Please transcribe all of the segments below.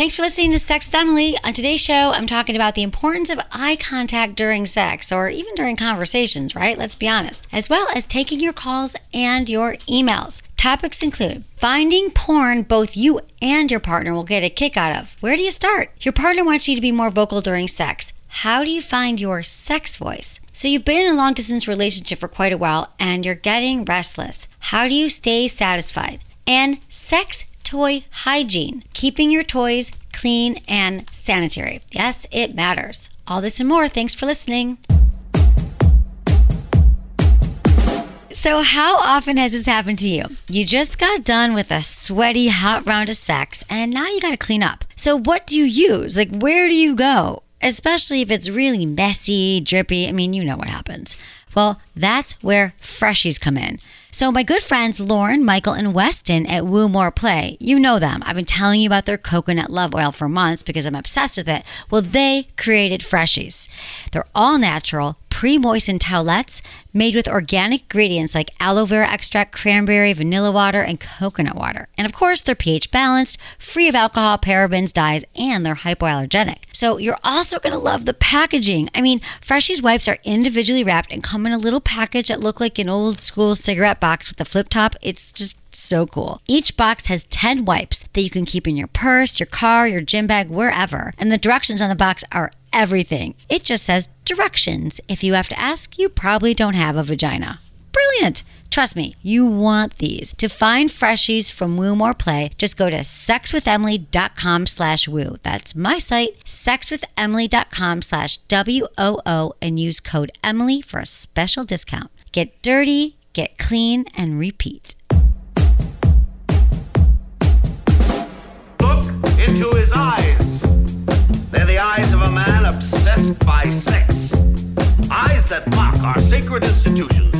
Thanks for listening to Sex Emily. On today's show, I'm talking about the importance of eye contact during sex or even during conversations, right? Let's be honest, as well as taking your calls and your emails. Topics include finding porn both you and your partner will get a kick out of. Where do you start? Your partner wants you to be more vocal during sex. How do you find your sex voice? So, you've been in a long distance relationship for quite a while and you're getting restless. How do you stay satisfied? And sex toy hygiene, keeping your toys clean and sanitary. Yes, it matters. All this and more. Thanks for listening. So, how often has this happened to you? You just got done with a sweaty, hot round of sex, and now you got to clean up. So, what do you use? Like, where do you go? Especially if it's really messy, drippy. I mean, you know what happens. Well, that's where freshies come in. So, my good friends Lauren, Michael, and Weston at Woo More Play, you know them. I've been telling you about their coconut love oil for months because I'm obsessed with it. Well, they created Freshies. They're all natural, pre moistened towelettes made with organic ingredients like aloe vera extract, cranberry, vanilla water, and coconut water. And of course, they're pH balanced, free of alcohol, parabens, dyes, and they're hypoallergenic. So you're also going to love the packaging. I mean, Freshies wipes are individually wrapped and come in a little package that look like an old school cigarette box with a flip top. It's just so cool. Each box has 10 wipes that you can keep in your purse, your car, your gym bag, wherever. And the directions on the box are everything. It just says directions. If you have to ask, you probably don't have a vagina. Brilliant. Trust me, you want these. To find freshies from Woo More Play, just go to sexwithemily.com slash woo. That's my site, sexwithemily.com slash W-O-O, and use code Emily for a special discount. Get dirty, get clean, and repeat. Look into his eyes. Eyes of a man obsessed by sex. Eyes that mock our sacred institutions.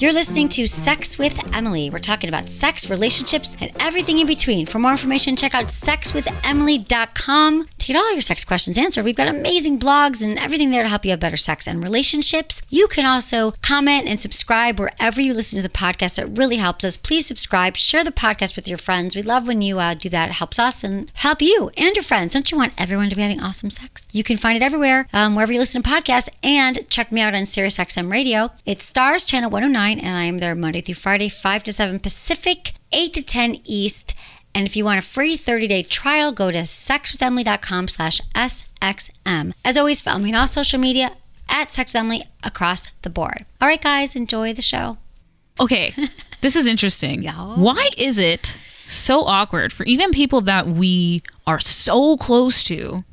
You're listening to Sex with Emily. We're talking about sex, relationships, and everything in between. For more information, check out sexwithemily.com to get all your sex questions answered. We've got amazing blogs and everything there to help you have better sex and relationships. You can also comment and subscribe wherever you listen to the podcast. It really helps us. Please subscribe, share the podcast with your friends. We love when you uh, do that. It helps us and help you and your friends. Don't you want everyone to be having awesome sex? You can find it everywhere, um, wherever you listen to podcasts, and check me out on SiriusXM Radio. It's Stars Channel 109 and I am there Monday through Friday, 5 to 7 Pacific, 8 to 10 East. And if you want a free 30-day trial, go to sexwithemily.com slash SXM. As always, follow me on all social media at Sex with Emily across the board. All right, guys, enjoy the show. Okay, this is interesting. Yeah. Why is it so awkward for even people that we are so close to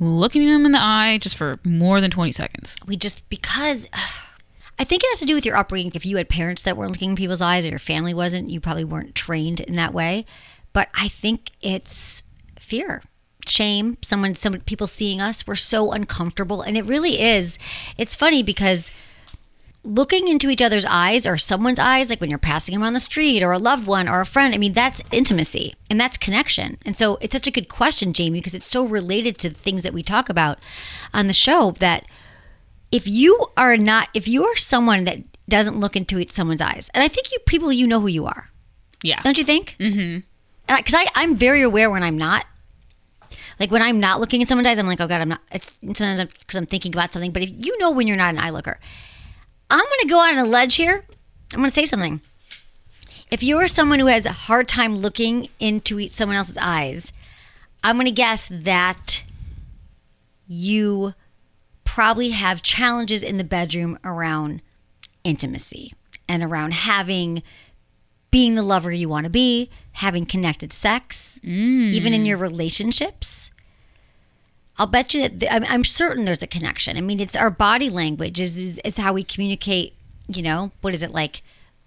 looking them in the eye just for more than 20 seconds? We just, because... I think it has to do with your upbringing. If you had parents that weren't looking in people's eyes or your family wasn't, you probably weren't trained in that way. But I think it's fear, shame, someone, some people seeing us. We're so uncomfortable. And it really is. It's funny because looking into each other's eyes or someone's eyes, like when you're passing them on the street or a loved one or a friend, I mean, that's intimacy and that's connection. And so it's such a good question, Jamie, because it's so related to the things that we talk about on the show that if you are not, if you are someone that doesn't look into someone's eyes, and I think you people, you know who you are, Yeah. don't you think? Mm-hmm. Because I, I'm very aware when I'm not. Like when I'm not looking at someone's eyes, I'm like, oh god, I'm not. It's sometimes because I'm thinking about something. But if you know when you're not an eye looker, I'm going to go on a ledge here. I'm going to say something. If you are someone who has a hard time looking into someone else's eyes, I'm going to guess that you probably have challenges in the bedroom around intimacy and around having being the lover you want to be, having connected sex, mm. even in your relationships. I'll bet you that I'm, I'm certain there's a connection. I mean, it's our body language is, is is how we communicate. You know, what is it like?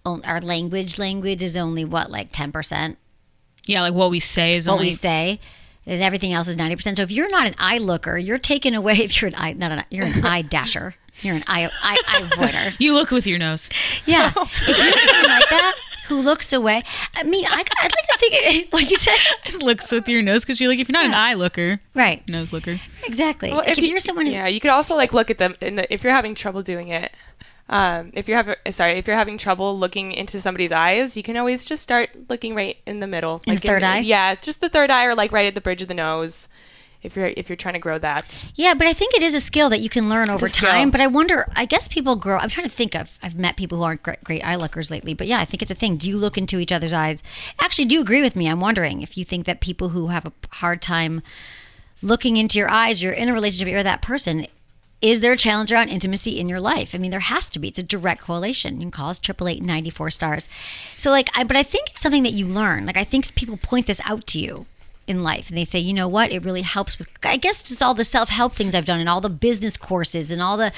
Our language language is only what like ten percent Yeah, like what we say is what only we say, and everything else is 90%. So if you're not an eye looker, you're taken away if you're an eye not an eye, you're an eye dasher. You're an eye eye, eye avoider. You look with your nose. Yeah. If you're someone like that who looks away, I mean, I, I'd like to think, what'd you say? It looks with your nose because you're like if you're not an eye looker, Right. nose looker. Exactly. Well, like if, you, are someone who, yeah, you could also like look at them in the if you're having trouble doing it. Um, if you're having sorry, if you're having trouble looking into somebody's eyes, you can always just start looking right in the middle, In the third eye? Yeah, just the third eye, or like right at the bridge of the nose. If you're if you're trying to grow that, Yeah, but I think it is a skill that you can learn over time. But I wonder, I guess people grow. I'm trying to think of, I've met people who aren't great, great eye lookers lately. But yeah, I think it's a thing. Do you look into each other's eyes? Actually, do you agree with me? I'm wondering if you think that people who have a hard time looking into your eyes, you're in a relationship, you're that person. Is there a challenge around intimacy in your life? I mean, there has to be. It's a direct correlation. You can call us triple eight ninety four stars. So, like, I, but I think it's something that you learn. Like, I think people point this out to you in life, and they say, you know what, it really helps with. I guess just all the self help things I've done, and all the business courses, and all the,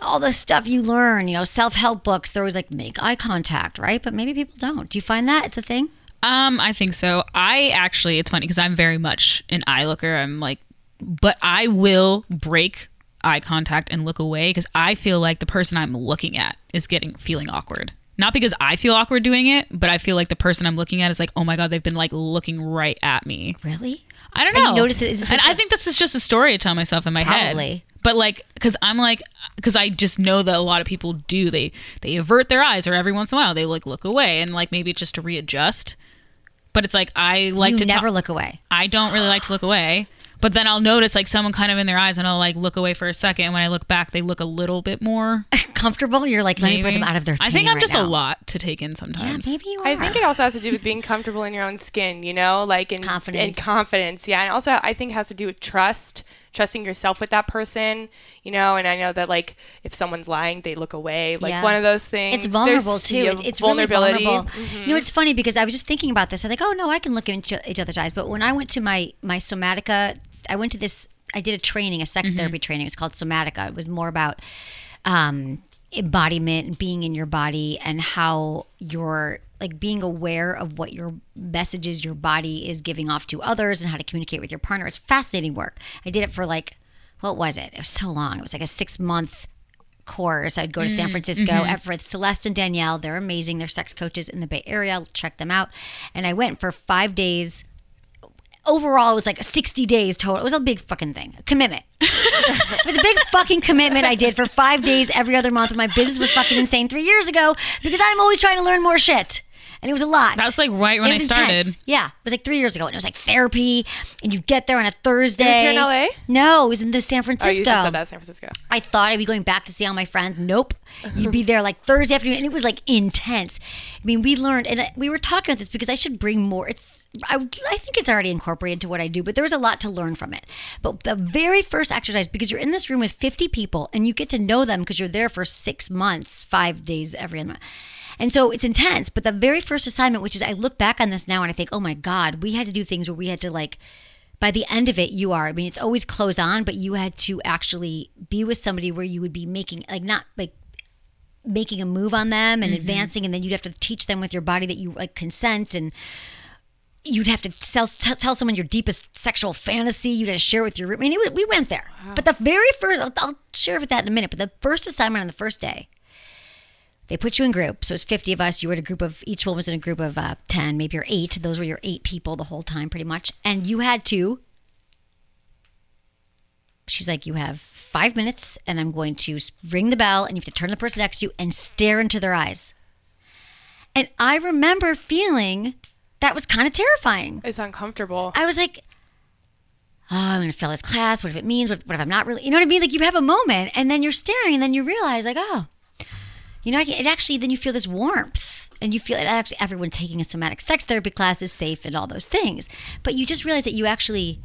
all the stuff you learn. You know, self help books. They're always like make eye contact, right? But maybe people don't. Do you find that it's a thing? Um, I think so. I actually, it's funny because I'm very much an eye looker. I'm like, but I will break eye contact and look away because I feel like the person I'm looking at is getting feeling awkward. Not because I feel awkward doing it, but I feel like the person I'm looking at is like, oh my god, they've been like looking right at me. Really? I don't know. you notice it- and I think this is just a story I tell myself in my Probably. head. But like, because I'm like, because I just know that a lot of people do. They they avert their eyes, or every once in a while they like look away, and like maybe it's just to readjust. But it's like I like you to never talk- look away. I don't really like to look away. But then I'll notice like someone kind of in their eyes, and I'll like look away for a second. And when I look back, they look a little bit more. Comfortable? You're like, let me put them out of their. I think I'm right just now. a lot to take in sometimes. Yeah, sometimes. maybe you are. I think it also has to do with being comfortable in your own skin, you know, like in Confidence. and confidence. Yeah, and also I think it has to do with trust, trusting yourself with that person, you know. And I know that like if someone's lying, they look away, like Yeah. one of those things. It's vulnerable There's, too. It- it's vulnerability. Really vulnerable. Mm-hmm. You know, it's funny because I was just thinking about this. I'm like, oh no, I can look into each other's eyes. But when I went to my my somatica, I went to this. I did a training, a sex mm-hmm. therapy training. It was called somatica. It was more about um, embodiment and being in your body and how you're like being aware of what your messages your body is giving off to others and how to communicate with your partner. It's fascinating work. I did it for like what was it? It was so long. It was like a six month course. I'd go to San mm, Francisco mm-hmm. at for Celeste and Danielle. They're amazing. They're sex coaches in the Bay Area. Check them out. And I went for five days. Overall, it was like 60 days total. It was a big fucking thing. A commitment. it was a big fucking commitment I did for five days every other month. My business was fucking insane three years ago because I'm always trying to learn more shit. And it was a lot. That was like right when It I was started. intense. Yeah, it was like three years ago, and it was like therapy. And you get there on a Thursday. here in LA? No, it was in the San Oh, Francisco. you just said that San Francisco. I thought I'd be going back to see all my friends. Nope. You'd be there like Thursday afternoon, and it was like intense. I mean, we learned, and uh, we were talking about this because I should bring more. It's, I, I think it's already incorporated into what I do, but there was a lot to learn from it. But the very first exercise, because you're in this room with 50 people and you get to know them because you're there for six months, five days every month. And so it's intense. But the very first assignment, which is I look back on this now and I think, oh my God, we had to do things where we had to like, by the end of it, you are. I mean, it's always close on, but you had to actually be with somebody where you would be making, like, not like making a move on them and mm-hmm. advancing, and then you'd have to teach them with your body that you like consent and. You'd have to tell, t- tell someone your deepest sexual fantasy. You'd have to share with your. I mean, it we went there. But the very first, I'll, I'll share with that in a minute. But the first assignment on the first day, they put you in groups. So it was 50 of us. You were in a group of, each one was in a group of uh, 10, maybe or eight. Those were your eight people the whole time, pretty much. And you had to, she's like, you have five minutes and I'm going to ring the bell and you have to turn to the person next to you and stare into their eyes. And I remember feeling that was kind of terrifying. It's uncomfortable. I was like, oh, I'm going to fail this class. What if it means? What, what if I'm not really? You know what I mean? Like you have a moment and then you're staring and then you realize, like, oh, you know, it actually, then you feel this warmth and you feel it actually, everyone taking a somatic sex therapy class is safe and all those things. But you just realize that you actually,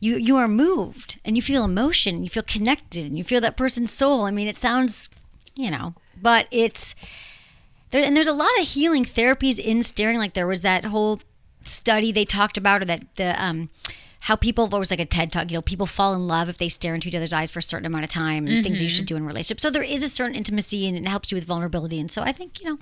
you, you are moved and you feel emotion and you feel connected and you feel that person's soul. I mean, it sounds, you know, but it's, there, and there's a lot of healing therapies in staring. Like there was that whole study they talked about, or that the um, how people there was like a TED talk. You know, people fall in love if they stare into each other's eyes for a certain amount of time, and things you should mm-hmm. do in relationships. So there is a certain intimacy, and it helps you with vulnerability. And so I think you know,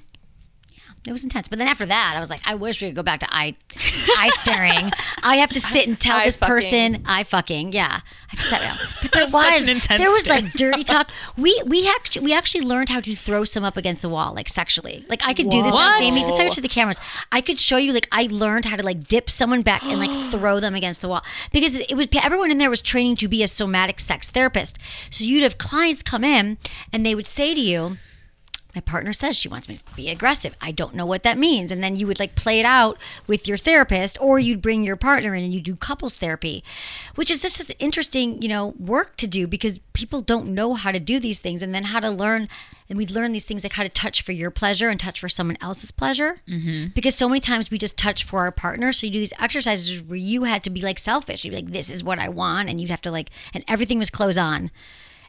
it was intense. But then after that, I was like, I wish we could go back to eye, eye staring. I have to sit and tell this fucking. person, I fucking, yeah. I have to sit down. But there was, an intense there was like dirty talk. We we actually we actually learned how to throw some up against the wall, like sexually. Like I could do this What? Jamie. Let's show it to the cameras. I could show you like I learned how to like dip someone back and like throw them against the wall because it was everyone in there was training to be a somatic sex therapist. So you'd have clients come in and they would say to you my partner says she wants me to be aggressive. I don't know what that means. And then you would like play it out with your therapist, or you'd bring your partner in and you do couples therapy, which is just interesting, you know, work to do because people don't know how to do these things and then how to learn. And we learn these things like how to touch for your pleasure and touch for someone else's pleasure. Mm-hmm. Because so many times we just touch for our partner. So you do these exercises where you had to be like selfish. You'd be like, this is what I want. And you'd have to like, and everything was clothes on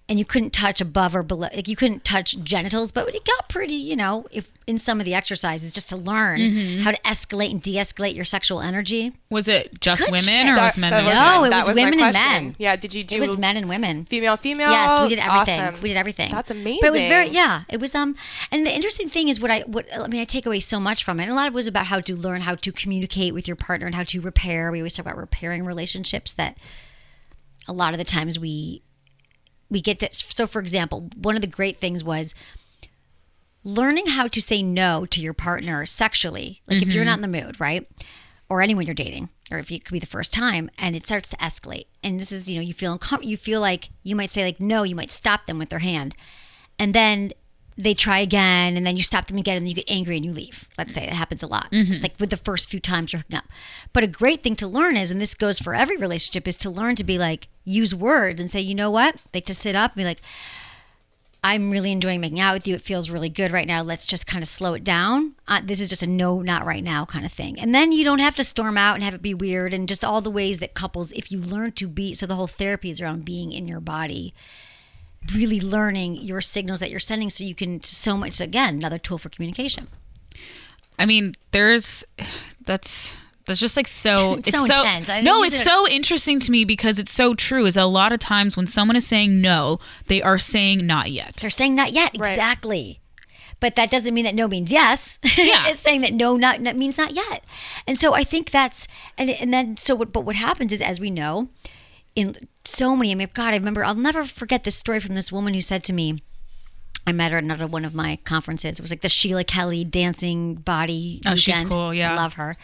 and you couldn't touch above or below like you couldn't touch genitals but it got pretty you know if in some of the exercises just to learn Mm-hmm. how to escalate and de-escalate your sexual energy Was it just Good women shit. or That- was men? that and women? No, it that was women and men. Yeah, did you do it was men and women female, female? Yes, we did everything. Awesome. We did everything. That's amazing. But it was very yeah. It was um, and the interesting thing is what I what I mean I take away so much from it. And a lot of it was about how to learn how to communicate with your partner and how to repair. We always talk about repairing relationships that a lot of the times we we get to. So for example, one of the great things was learning how to say no to your partner sexually. Like if you're mm-hmm. not in the mood, right? Or anyone you're dating, or if it could be the first time, and it starts to escalate. And this is, you know, you feel uncomfortable. You feel like you might say like no. You might stop them with their hand, and then they try again, and then you stop them again, and you get angry and you leave. Let's say it happens a lot, like with the first few times you're hooking up. But a great thing to learn is, and this goes for every relationship, is to learn to be like use words and say, you know what, like to sit up and be like, I'm really enjoying making out with you. It feels really good right now. Let's just kind of slow it down. Uh, this is just a no, not right now kind of thing. And then you don't have to storm out and have it be weird and just all the ways that couples, if you learn to be, so the whole therapy is around being in your body, really learning your signals that you're sending so you can so much, again, another tool for communication. I mean, there's that's that's just like so It's so intense. I no, it's it- so interesting to me because it's so true. Is a lot of times when someone is saying no, they are saying not yet. They're saying not yet. Right. Exactly. But that doesn't mean that no means yes. Yeah. it's saying that no not, not means not yet. And so I think that's and and then so what but what happens is as we know in so many I mean God I remember I'll never forget this story from this woman who said to me I met her at another one of my conferences. It was like the Sheila Kelley dancing body Oh, she's cool, yeah. I love her.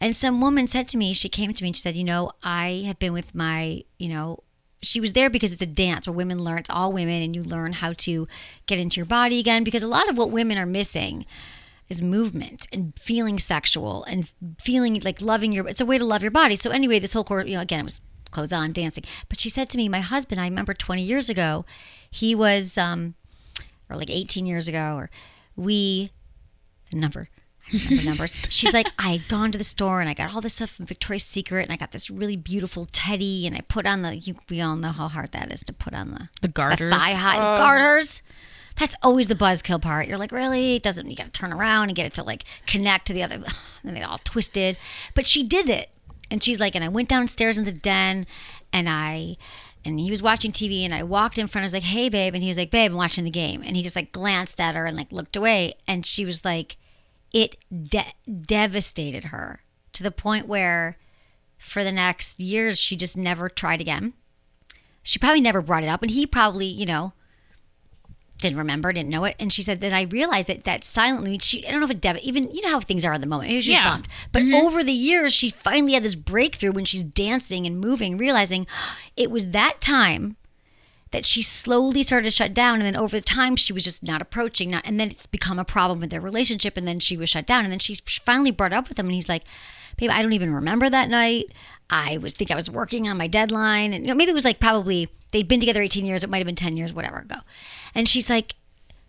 And some woman said to me, she came to me and she said, You know, I have been with my, you know, she was there because it's a dance where women learn, it's all women, and you learn how to get into your body again. Because a lot of what women are missing is movement and feeling sexual and feeling like loving your, it's a way to love your body. So, anyway, this whole course, you know, again, it was clothes on, dancing. But she said to me, My husband, I remember 20 years ago, he was, um, or like 18 years ago, or we, the number, I remember numbers. She's like, I had gone to the store and I got all this stuff from Victoria's Secret and I got this really beautiful teddy and I put on the, you, we all know how hard that is to put on the, The garters. thigh high garters. That's always the buzzkill part. You're like, really? It doesn't, you got to turn around and get it to like connect to the other, and they all twisted. But she did it. And she's like, and I went downstairs in the den and I, and he was watching TV and I walked in front. I was like, hey, babe. And he was like, babe, I'm watching the game. And he just like glanced at her and like looked away. And she was like, it de- devastated her to the point where for the next years, she just never tried again. She probably never brought it up. And he probably, you know, didn't remember, didn't know it. And she said that I realized that that silently, she, I don't know if it, dev- even, you know how things are at the moment. Maybe she's Yeah. bummed. But mm-hmm. over the years, she finally had this breakthrough when she's dancing and moving, realizing it was that time that she slowly started to shut down. And then over the time, she was just not approaching, not, and then it's become a problem with their relationship. And then she was shut down. And then she finally brought up with him. And he's like, babe, I don't even remember that night. I was think I was working on my deadline. And you know, maybe it was like probably they'd been together 18 years. It might have been 10 years, whatever ago. And she's like,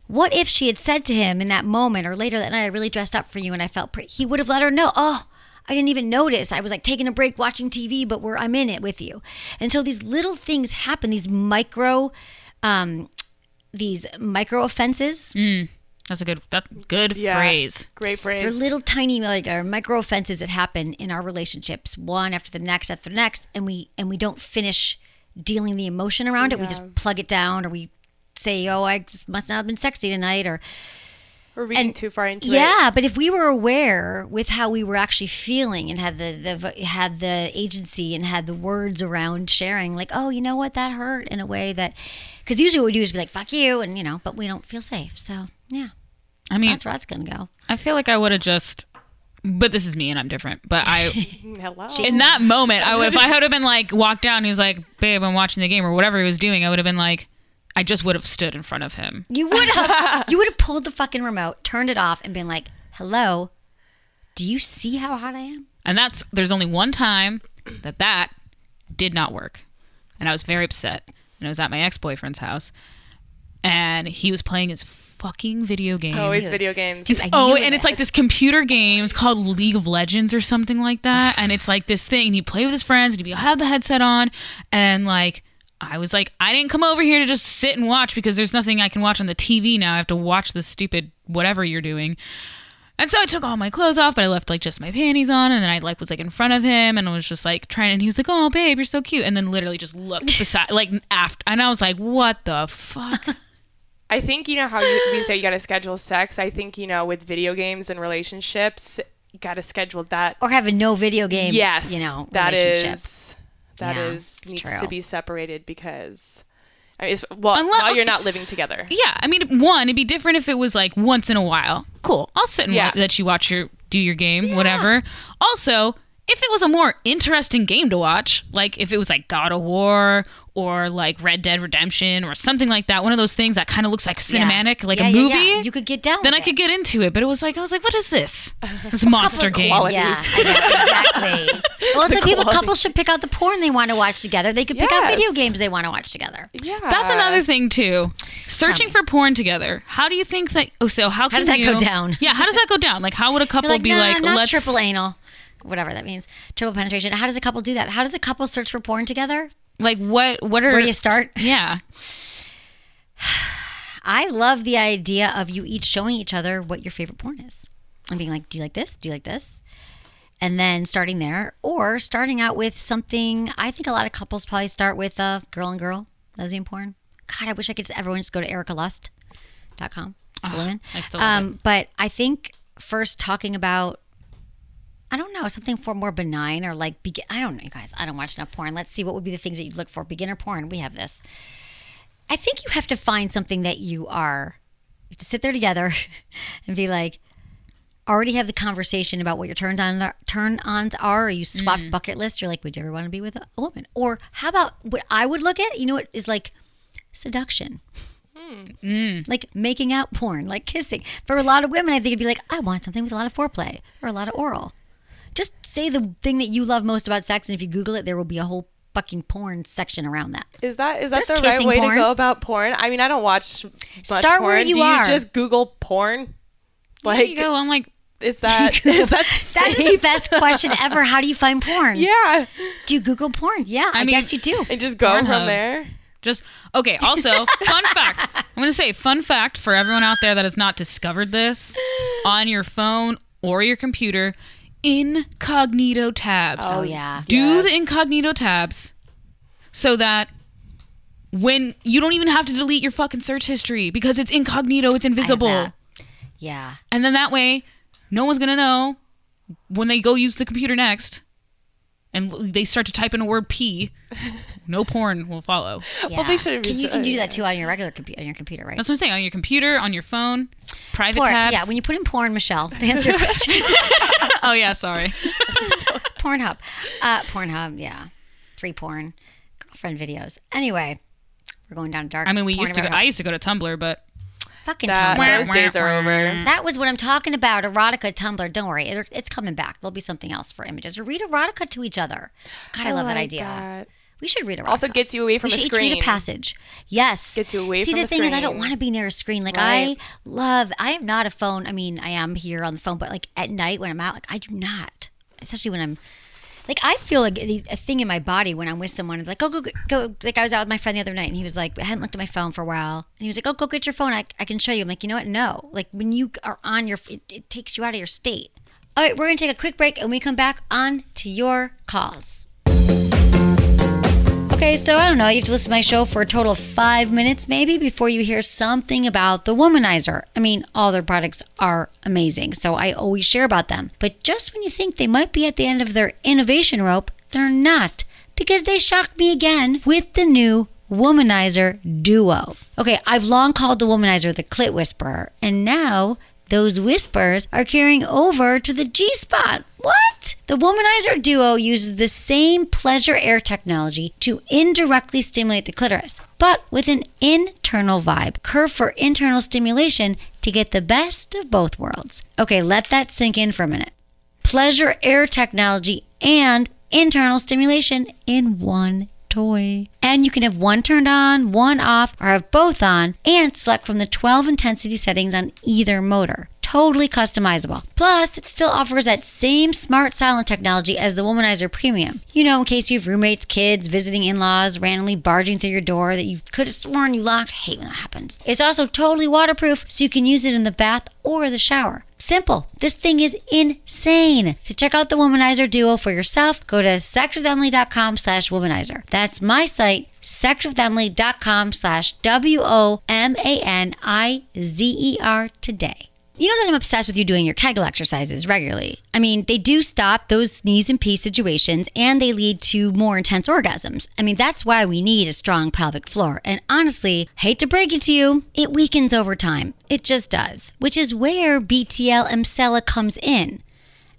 what if she had said to him in that moment or later that night, I really dressed up for you and I felt pretty? He would have let her know, oh, I didn't even notice. I was like taking a break watching TV, but we're, I'm in it with you. And so these little things happen, these micro, um, these micro offenses. That's a good that good Yeah. phrase. Great phrase. They're little tiny like uh, micro offenses that happen in our relationships, one after the next after the next, and we and we don't finish dealing the emotion around it. We just plug it down, or we say, "Oh, I just must not have been sexy tonight," or We're reading And- too far into it. Yeah, but if we were aware with how we were actually feeling and had the, the had the agency and had the words around sharing, like, oh, you know what, that hurt in a way that, because usually what we do is be like, fuck you, and you know, but we don't feel safe. So yeah, I mean, that's where that's gonna go. I feel like I would have just. But this is me, and I'm different. But I, Hello. in that moment, I, if I would have been like walked down, and he was like, "Babe, I'm watching the game," or whatever he was doing, I would have been like, I just would have stood in front of him. You would have you would have pulled the fucking remote, turned it off, and been like, hello, do you see how hot I am? And that's there's only one time that that did not work, and I was very upset. And I was at my ex boyfriend's house, and he was playing his fucking video games. It's always Dude. video games. Dude, I Oh, and it. it's like this computer game. It's called League of Legends or something like that. And it's like this thing. And you play with his friends, and you have the headset on, and like. I was like, I didn't come over here to just sit and watch because there's nothing I can watch on the TV now. I have to watch this stupid whatever you're doing. And so I took all my clothes off, but I left like just my panties on, and then I like was like in front of him and I was just like trying. And he was like, "Oh, babe, you're so cute," and then literally just looked beside, like after, and I was like, "What the fuck?" I think you know how you, we say you got to schedule sex. I think you know with video games and relationships, you got to schedule that. or have a no video game. yes, you know, that relationship. is that Yeah, is needs true. to be separated because I mean, well, Unless- while you're not living together. Yeah, I mean, one, it'd be different if it was like once in a while. Cool, I'll sit and Yeah. let you watch your do your game, whatever. Also, if it was a more interesting game to watch, like if it was like God of War or like Red Dead Redemption or something like that, one of those things that kind of looks like Yeah. cinematic, like Yeah, a movie, yeah. You could get down. then with I could get into it. But it was like I was like, what is this? This monster game. quality. Yeah, I know, exactly. well, it's like people, couples should pick out the porn they want to watch together. They could pick out video games they want to watch together. Yeah, That's another thing too. Searching for porn together. How do you think that? Oh, so how, can does that go down? Yeah, how does that go down? Like, how would a couple like, be nah, like, not let's triple anal, whatever that means, triple penetration. How does a couple do that? How does a couple search for porn together? like what? What are Where do you start? Yeah, I love the idea of you each showing each other what your favorite porn is, and being like, "Do you like this? Do you like this?" And then starting there, or starting out with something. I think a lot of couples probably start with uh, girl and girl lesbian porn. God, I wish I could. Just, everyone just go to erikalust.com. It's women. I still love Um, but I think first talking about. I don't know something for more benign or like begin. I don't know, you guys. I don't watch enough porn. Let's see what would be the things that you'd look for. Beginner porn. We have this. I think you have to find something that you are. You have to sit there together and be like, already have the conversation about what your turns on turn ons are. Or you swap mm. bucket list. You're like, would you ever want to be with a, a woman? Or how about what I would look at? You know what is like seduction. Hmm. Mm. Like making out porn, like kissing. For a lot of women, I think it'd be like, I want something with a lot of foreplay or a lot of oral. Just say the thing that you love most about sex, and if you Google it, there will be a whole fucking porn section around that. Is that is that There's the right way porn. to go about porn? I mean, I don't watch much Start porn. where you Do you are. just Google porn? there Like, you go. I'm like, is that is that That is the best question ever. How do you find porn? yeah, Do you Google porn? Yeah, I, mean- guess you do. and just go Pornhub. from there. Just okay. Also, fun fact. I'm going to say fun fact for everyone out there that has not discovered this on your phone or your computer. Incognito tabs. Oh yeah. Do the incognito tabs so that when you don't even have to delete your fucking search history because it's incognito, it's invisible. Yeah. And then that way, no one's gonna know when they go use the computer next, and they start to type in a word P. No porn will follow. yeah. they shouldn't Can, you can do that too on your regular computer, on your computer, right? That's what I'm saying. On your computer, on your phone, private Porn. tabs. Yeah, when you put in porn, Michelle, to answer your question, oh yeah, sorry. Pornhub, uh, Pornhub, yeah, free porn, girlfriend videos. Anyway, we're going down dark. I mean, we used to. Go, I used to go to Tumblr, but fucking That Tumblr. those days are over. That was what I'm talking about. Erotica Tumblr. Don't worry, it, it's coming back. There'll be something else for images. Or read erotica to each other. God, I, love that idea. that. We should read erotica. Also gets you away from we a each read screen. a passage. Yes. Gets you away See, from the thing is, I don't want to be near a screen. Like Right. I love. I am not a phone. I mean, I am here on the phone, but like at night when I'm out, like I do not. Especially when I'm. Like I feel like a thing in my body when I'm with someone. Like go go go. go. Like I was out with my friend the other night, and he was like, I hadn't looked at my phone for a while, and he was like, Oh, go get your phone. I, I can show you. I'm like, you know what? No. Like when you are on your, it, it takes you out of your state. All right, we're gonna take a quick break, and we come back on to your calls. Okay, so I don't know, you have to listen to my show for a total of five minutes maybe before you hear something about the Womanizer. I mean, all their products are amazing, so I always share about them. But just when you think they might be at the end of their innovation rope, they're not. Because they shocked me again with the new Womanizer Duo. Okay, I've long called the Womanizer the clit whisperer, and now those whispers are carrying over to the G spot. What? The Womanizer Duo uses the same pleasure air technology to indirectly stimulate the clitoris, but with an internal vibe, curve for internal stimulation to get the best of both worlds. Okay, let that sink in for a minute. Pleasure air technology and internal stimulation in one toy. And you can have one turned on, one off, or have both on, and select from the 12 intensity settings on either motor. Totally customizable. Plus, it still offers that same smart silent technology as the Womanizer Premium. You know, in case you have roommates, kids, visiting in laws randomly barging through your door that you could have sworn you locked. hate when that happens. It's also totally waterproof, so you can use it in the bath or the shower. Simple. This thing is insane. To check out the Womanizer Duo for yourself, go to sexwithemily.com slash womanizer. That's my site, sexwithemily.com slash W-O-M-A-N-I-Z-E-R today. You know that I'm obsessed with you doing your Kegel exercises regularly. I mean, they do stop those knees and pee situations and they lead to more intense orgasms. I mean, that's why we need a strong pelvic floor. And honestly, hate to break it to you, it weakens over time. It just does, which is where BTL Emsella comes in.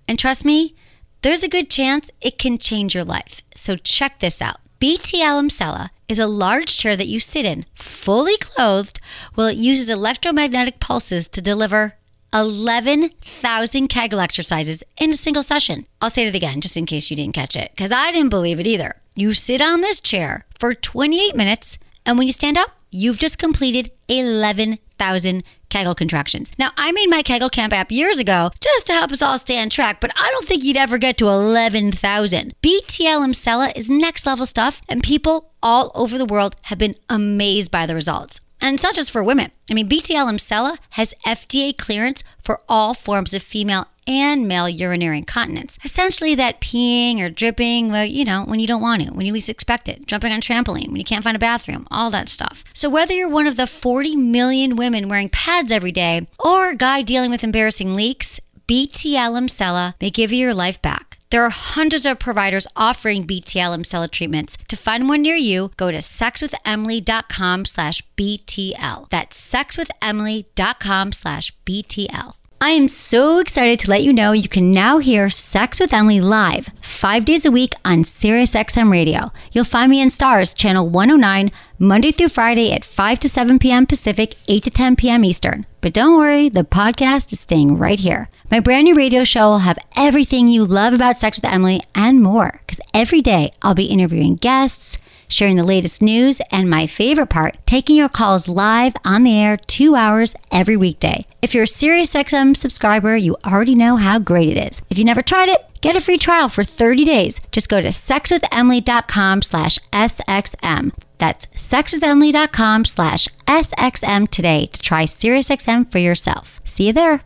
And trust me, there's a good chance it can change your life. So check this out. BTL Emsella is a large chair that you sit in, fully clothed, while it uses electromagnetic pulses to deliver 11,000 Kegel exercises in a single session. I'll say it again just in case you didn't catch it, because I didn't believe it either. You sit on this chair for 28 minutes, and when you stand up, you've just completed 11,000 Kegel contractions. Now, I made my Kegel Camp app years ago just to help us all stay on track, but I don't think you'd ever get to 11,000. BTL Emsella is next level stuff, and people all over the world have been amazed by the results. And it's not just for women. I mean, BTL Emsella has FDA clearance for all forms of female and male urinary incontinence. Essentially, that peeing or dripping, well, you know, when you don't want to, when you least expect it, jumping on trampoline, when you can't find a bathroom, all that stuff. So, whether you're one of the 40 million women wearing pads every day or a guy dealing with embarrassing leaks, BTL Emsella may give you your life back. There are hundreds of providers offering BTL Emsella treatments. To find one near you, go to sexwithemily.com slash BTL. That's sexwithemily.com slash BTL. I am so excited to let you know you can now hear Sex with Emily live five days a week on SiriusXM Radio. You'll find me in Stars, Channel 109, Monday through Friday at 5 to 7 p.m. Pacific, 8 to 10 p.m. Eastern. But don't worry, the podcast is staying right here. My brand new radio show will have everything you love about Sex with Emily and more, because every day I'll be interviewing guests sharing the latest news, and my favorite part, taking your calls live on the air two hours every weekday. If you're a SiriusXM subscriber, you already know how great it is. If you never tried it, get a free trial for 30 days. Just go to sexwithemily.com slash SXM. That's sexwithemily.com slash SXM today to try SiriusXM for yourself. See you there.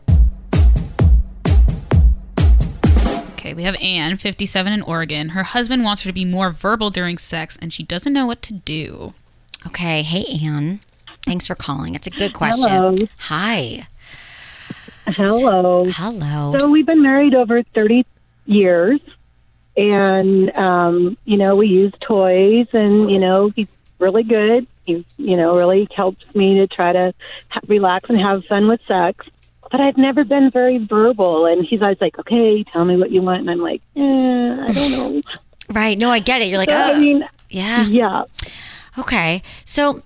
Okay, we have Anne, 57 in Oregon. Her husband wants her to be more verbal during sex and she doesn't know what to do. Okay. Hey, Anne. Thanks for calling. It's a good question. Hello. Hi. Hello. Hello. So we've been married over 30 years, and um, you know we use toys, and you know he's really good. He, you know, really helps me to try to ha- relax and have fun with sex. But I've never been very verbal, and he's always like, "Okay, tell me what you want," and I'm like, eh, "I don't know." right. No, I get it. You're like, So, oh, I mean, yeah. yeah. Okay. So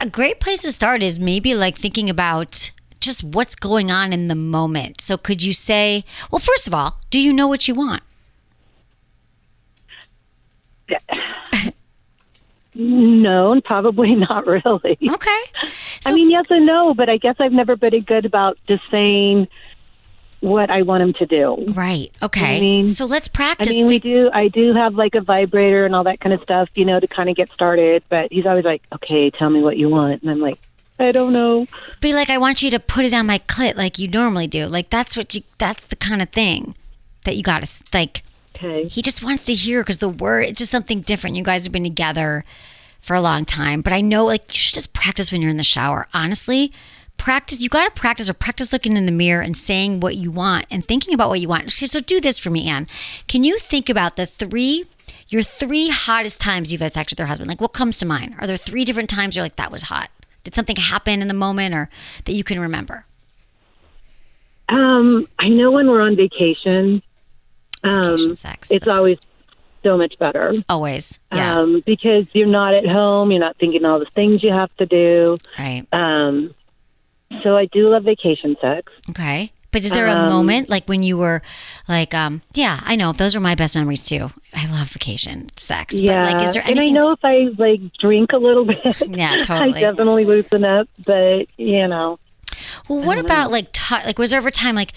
a great place to start is maybe like thinking about just what's going on in the moment. So could you say, well, first of all, do you know what you want? No, and probably not really. Okay. I mean, yes and no, but I guess I've never been good about just saying what I want him to do. Right. Okay. I mean- so let's practice. I mean, we do. I do have like a vibrator and all that kind of stuff, you know, to kind of get started. But he's always like, "Okay, tell me what you want," and I'm like, "I don't know." be like, I want you to put it on my clit like you normally do. Like that's what you. That's the kind of thing that you got to like. Okay. He just wants to hear because the word it's just something different. You guys have been together for a long time, but I know like you should just practice when you're in the shower. Honestly, practice. You got to practice or practice looking in the mirror and saying what you want and thinking about what you want. So do this for me, Anne. Can you think about the three? Your three hottest times you've had sex with your husband. Like, what comes to mind? Are there three different times you're like, that was hot? Did something happen in the moment or that you can remember? Um, I know when we're on vacation, um, Vacation sex. it's always so much better. Always. Yeah. Um, because you're not at home, you're not thinking all the things you have to do. right. Um, so I do love vacation sex. Okay. But is there a Um, moment like when you were like, um, yeah, I know those are my best memories too. I love vacation sex. yeah, But like, is there and I know if I like drink a little bit, Yeah, totally. I definitely loosen up. But you know, well, what about like, t- like, was there ever time like,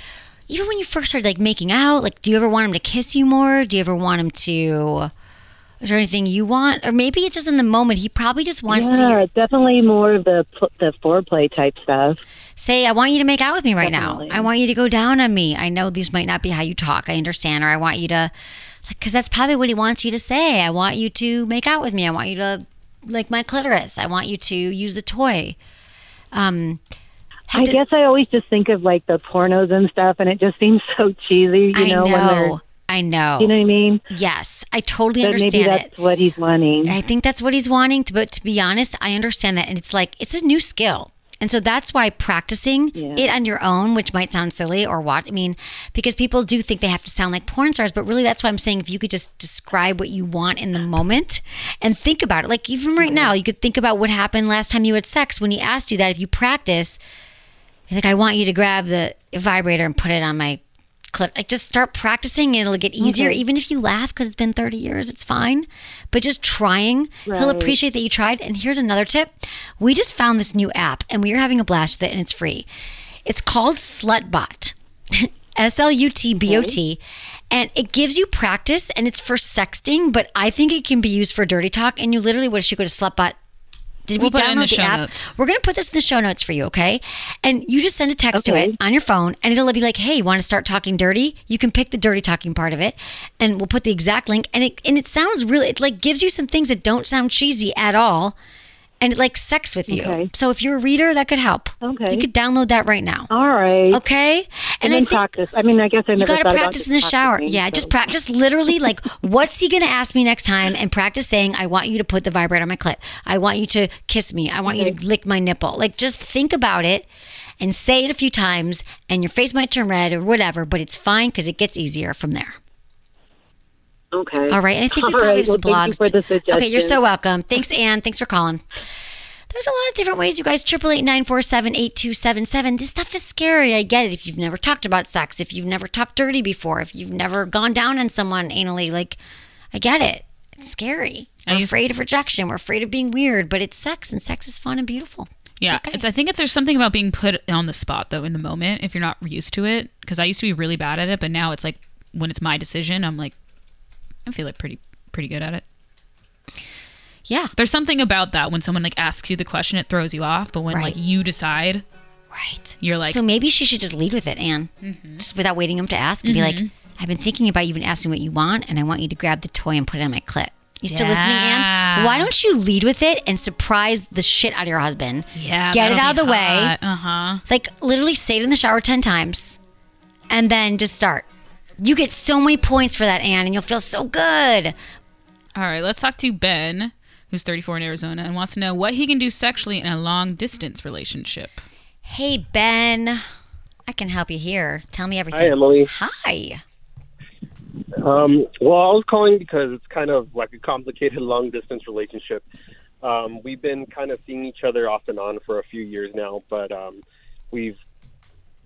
even when you first started like making out, like, do you ever want him to kiss you more? Do you ever want him to? Is there anything you want, or maybe it's just in the moment? He probably just wants to yeah, definitely more of the the foreplay type stuff. say, "I want you to make out with me right Definitely. now. I want you to go down on me. I know these might not be how you talk. I understand, or I want you to, because that's probably what he wants you to say. I want you to make out with me. I want you to like my clitoris. I want you to use the toy. Um, I guess I always just think of like the pornos and stuff, and it just seems so cheesy. You know, know. when they're I know. you know what I mean. Yes, I totally But maybe understand that's it. what he's wanting. I think that's what he's wanting. To, but to be honest, I understand that, and it's like it's a new skill, and so that's why practicing Yeah. it on your own, which might sound silly or what I mean, because people do think they have to sound like porn stars, but really that's why I'm saying if you could just describe what you want in the moment and think about it, like even right now, you could think about what happened last time you had sex when he asked you that. If you practice, like, I want you to grab the vibrator and put it on my clip. Like just start practicing. And it'll get easier. Okay. Even if you laugh because it's been 30 years, it's fine. But just trying, he'll appreciate that you tried. And here's another tip. We just found this new app and we are having a blast with it and it's free. It's called Slutbot. S L U T B O T. And it gives you practice and it's for sexting, but I think it can be used for dirty talk. And you literally, what should go to Slutbot? Did We'll we put it download in the the, show app? notes. We're gonna put this in the show notes for you, okay? And you just send a text to it on your phone, and it'll be like, "Hey, you want to start talking dirty?" You can pick the dirty talking part of it, and we'll put the exact link. And it and it sounds really, it like gives you some things that don't sound cheesy at all, and it like sex with you. Okay. So if you're a reader, that could help. Okay. you could download that right now. All right. Okay, And, I then think practice. I mean, I guess I you never got to practice in the shower. Yeah, so- just practice literally like, what's he going to ask me next time? And practice saying, I want you to put the vibrator on my clit. I want you to kiss me. I want you to lick my nipple. Like, just think about it and say it a few times, and your face might turn red or whatever, but it's fine because it gets easier from there. Okay. All right. And I think we probably right. have some Well, thank you blogs. for the okay, you're so welcome. Thanks, Anne. Thanks for calling. There's a lot of different ways, you guys. Triple eight nine four seven eight two seven seven. This stuff is scary. I get it. If you've never talked about sex, if you've never talked dirty before, if you've never gone down on someone anally, like, I get it. It's scary. We're used- afraid of rejection. We're afraid of being weird, but it's sex, and sex is fun and beautiful. Yeah, okay. it's. I think it's there's something about being put on the spot though in the moment if you're not used to it. Because I used to be really bad at it, but now it's like when it's my decision, I'm like, I feel like pretty pretty good at it. Yeah, There's something about that when someone like asks you the question, it throws you off. But when Right. like you decide, right. you're like, so maybe she should just lead with it, Anne, just without waiting him to ask, and be like, "I've been thinking about you and asking what you want, and I want you to grab the toy and put it on my clit." You still listening, Anne? Yeah. Why don't you lead with it and surprise the shit out of your husband? yeah, get it out of the way. Uh huh. Like literally say it in the shower ten times, and then just start. You get so many points for that, Anne, and you'll feel so good. All right, let's talk to Ben, who's 34 in Arizona, and wants to know what he can do sexually in a long distance relationship. Hey Ben, I can help you here. Tell me everything. Hi, Emily. Hi. Um, well, I was calling because it's kind of like a complicated long distance relationship. Um, we've been kind of seeing each other off and on for a few years now, but um, we've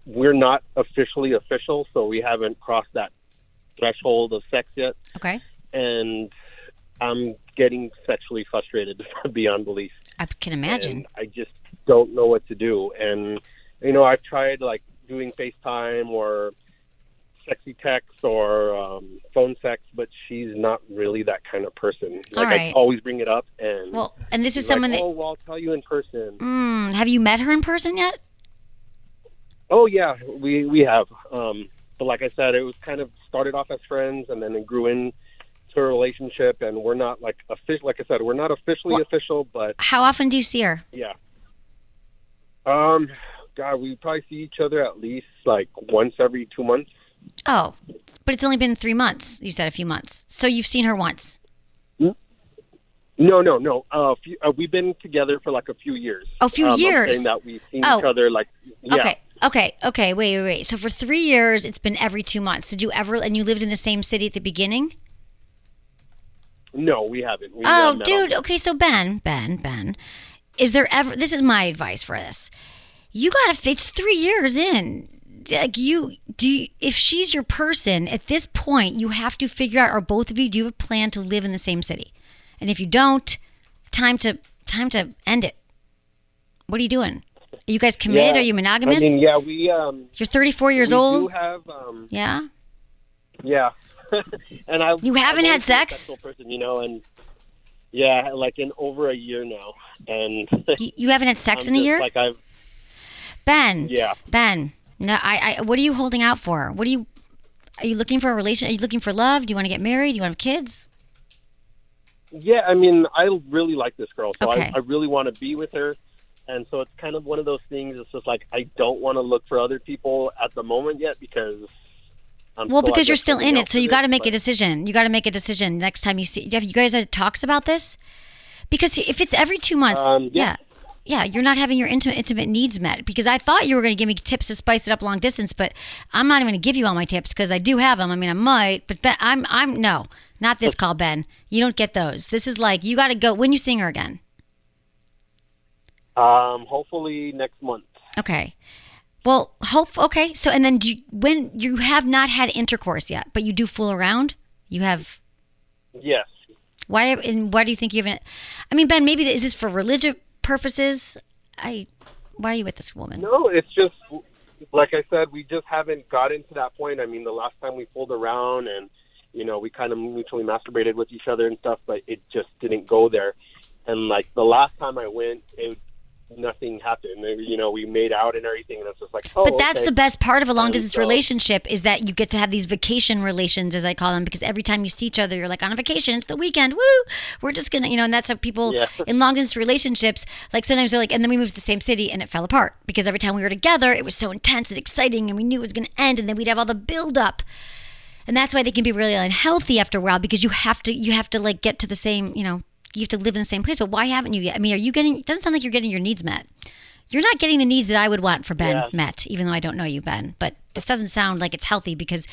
we're not officially official, so we haven't crossed that threshold of sex yet. Okay. And I'm getting sexually frustrated beyond belief. I can imagine. and I just don't know what to do. And you know, I've tried like doing FaceTime or sexy text or um, phone sex, but she's not really that kind of person. Like I always bring it up, and Well, and this is she's like, someone that. oh, well, I'll tell you in person. Mm, have you met her in person yet? Oh yeah, we we have. Um, but like I said, it was kind of started off as friends, and then it grew into a relationship. And we're not like official. Like I said, we're not officially Well- official, but How often do you see her? yeah. Um, God, we probably see each other at least like once every two months. Oh, but it's only been three months. You said a few months. So you've seen her once. No, no, no. Uh, few, uh, we've been together for like a few years. A few Um, years? that we've seen Oh. each other like yeah. Okay. Okay. Okay. Wait, wait, wait. So for three years, it's been every two months. Did you ever, and you lived in the same city at the beginning? No, we haven't. We Oh, haven't dude. Okay. So Ben, Ben, Ben, is there ever, this is my advice for this. You got to, it's three years in. Like you, do you, if she's your person at this point, you have to figure out, are both of you, do you have a plan to live in the same city? And if you don't, time to, time to end it. What are you doing? Are you guys committed? Yeah. Are you monogamous? I mean, yeah, we um. You're 34 years old. have um. Yeah. Yeah. and I. You haven't had always been a sex? Person, you know, and yeah, like in over a year now, and You, you haven't had sex I'm in a year? Like I've. ben. Yeah. Ben. No, I, I. What are you holding out for? What are you? Are you looking for a relation? Are you looking for love? Do you want to get married? Do you want to have kids? Yeah, I mean, I really like this girl, so Okay. I, I really want to be with her. And so it's kind of one of those things. It's just like I don't want to look for other people at the moment yet because. I'm Well, still, because you're still in it, so you got to make a decision. You got to make a decision next time you see. Have you guys had talks about this? Because if it's every two months, Um, yeah. yeah. yeah, you're not having your intimate intimate needs met. Because I thought you were going to give me tips to spice it up long distance, but I'm not even going to give you all my tips because I do have them. I mean, I might, but ben, I'm I'm no, not this call, Ben. You don't get those. This is like you got to go when you seeing her again. Um, hopefully next month. Okay. Well, hope okay. So and then do you, when you have not had intercourse yet, but you do fool around, you have Yes. why and why do you think you haven't? I mean, Ben, maybe is this for religious purposes? I why are you with this woman? No, it's just like I said, we just haven't gotten to that point. I mean, the last time we fooled around and you know we kind of mutually masturbated with each other and stuff, but it just didn't go there. And like the last time I went, it nothing happened. You know, we made out and everything, and it's just like, oh, But that's okay. the best part of a long distance so- relationship is that you get to have these vacation relations, as I call them, because every time you see each other, you're like on a vacation. It's the weekend. Woo! We're just gonna, you know, and that's how people Yeah. in long distance relationships, like sometimes they're like, and then we moved to the same city and it fell apart because every time we were together, it was so intense and exciting, and we knew it was gonna end, and then we'd have all the build up. And that's why they can be really unhealthy after a while because you have to, you have to like get to the same, you know, you have to live in the same place. But why haven't you yet? I mean, are you getting? It doesn't sound like you're getting your needs met. You're not getting the needs that I would want for Ben Yeah. met, even though I don't know you, Ben. But this doesn't sound like it's healthy because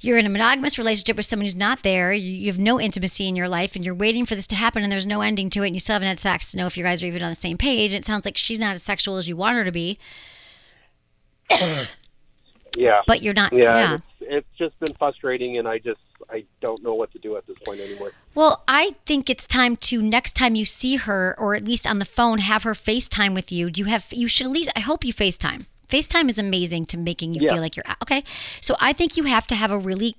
you're in a monogamous relationship with someone who's not there. You, you have no intimacy in your life, and you're waiting for this to happen, and there's no ending to it, and you still haven't had sex to know if you guys are even on the same page. It sounds like she's not as sexual as you want her to be, yeah, but you're not. yeah. yeah. It's, it's just been frustrating, and I just I don't know what to do at this point anymore. Well, I think it's time to next time you see her, or at least on the phone, have her FaceTime with you. Do you have? You should at least. I hope you FaceTime. FaceTime is amazing to making you Yeah. feel like you're okay. So I think you have to have a really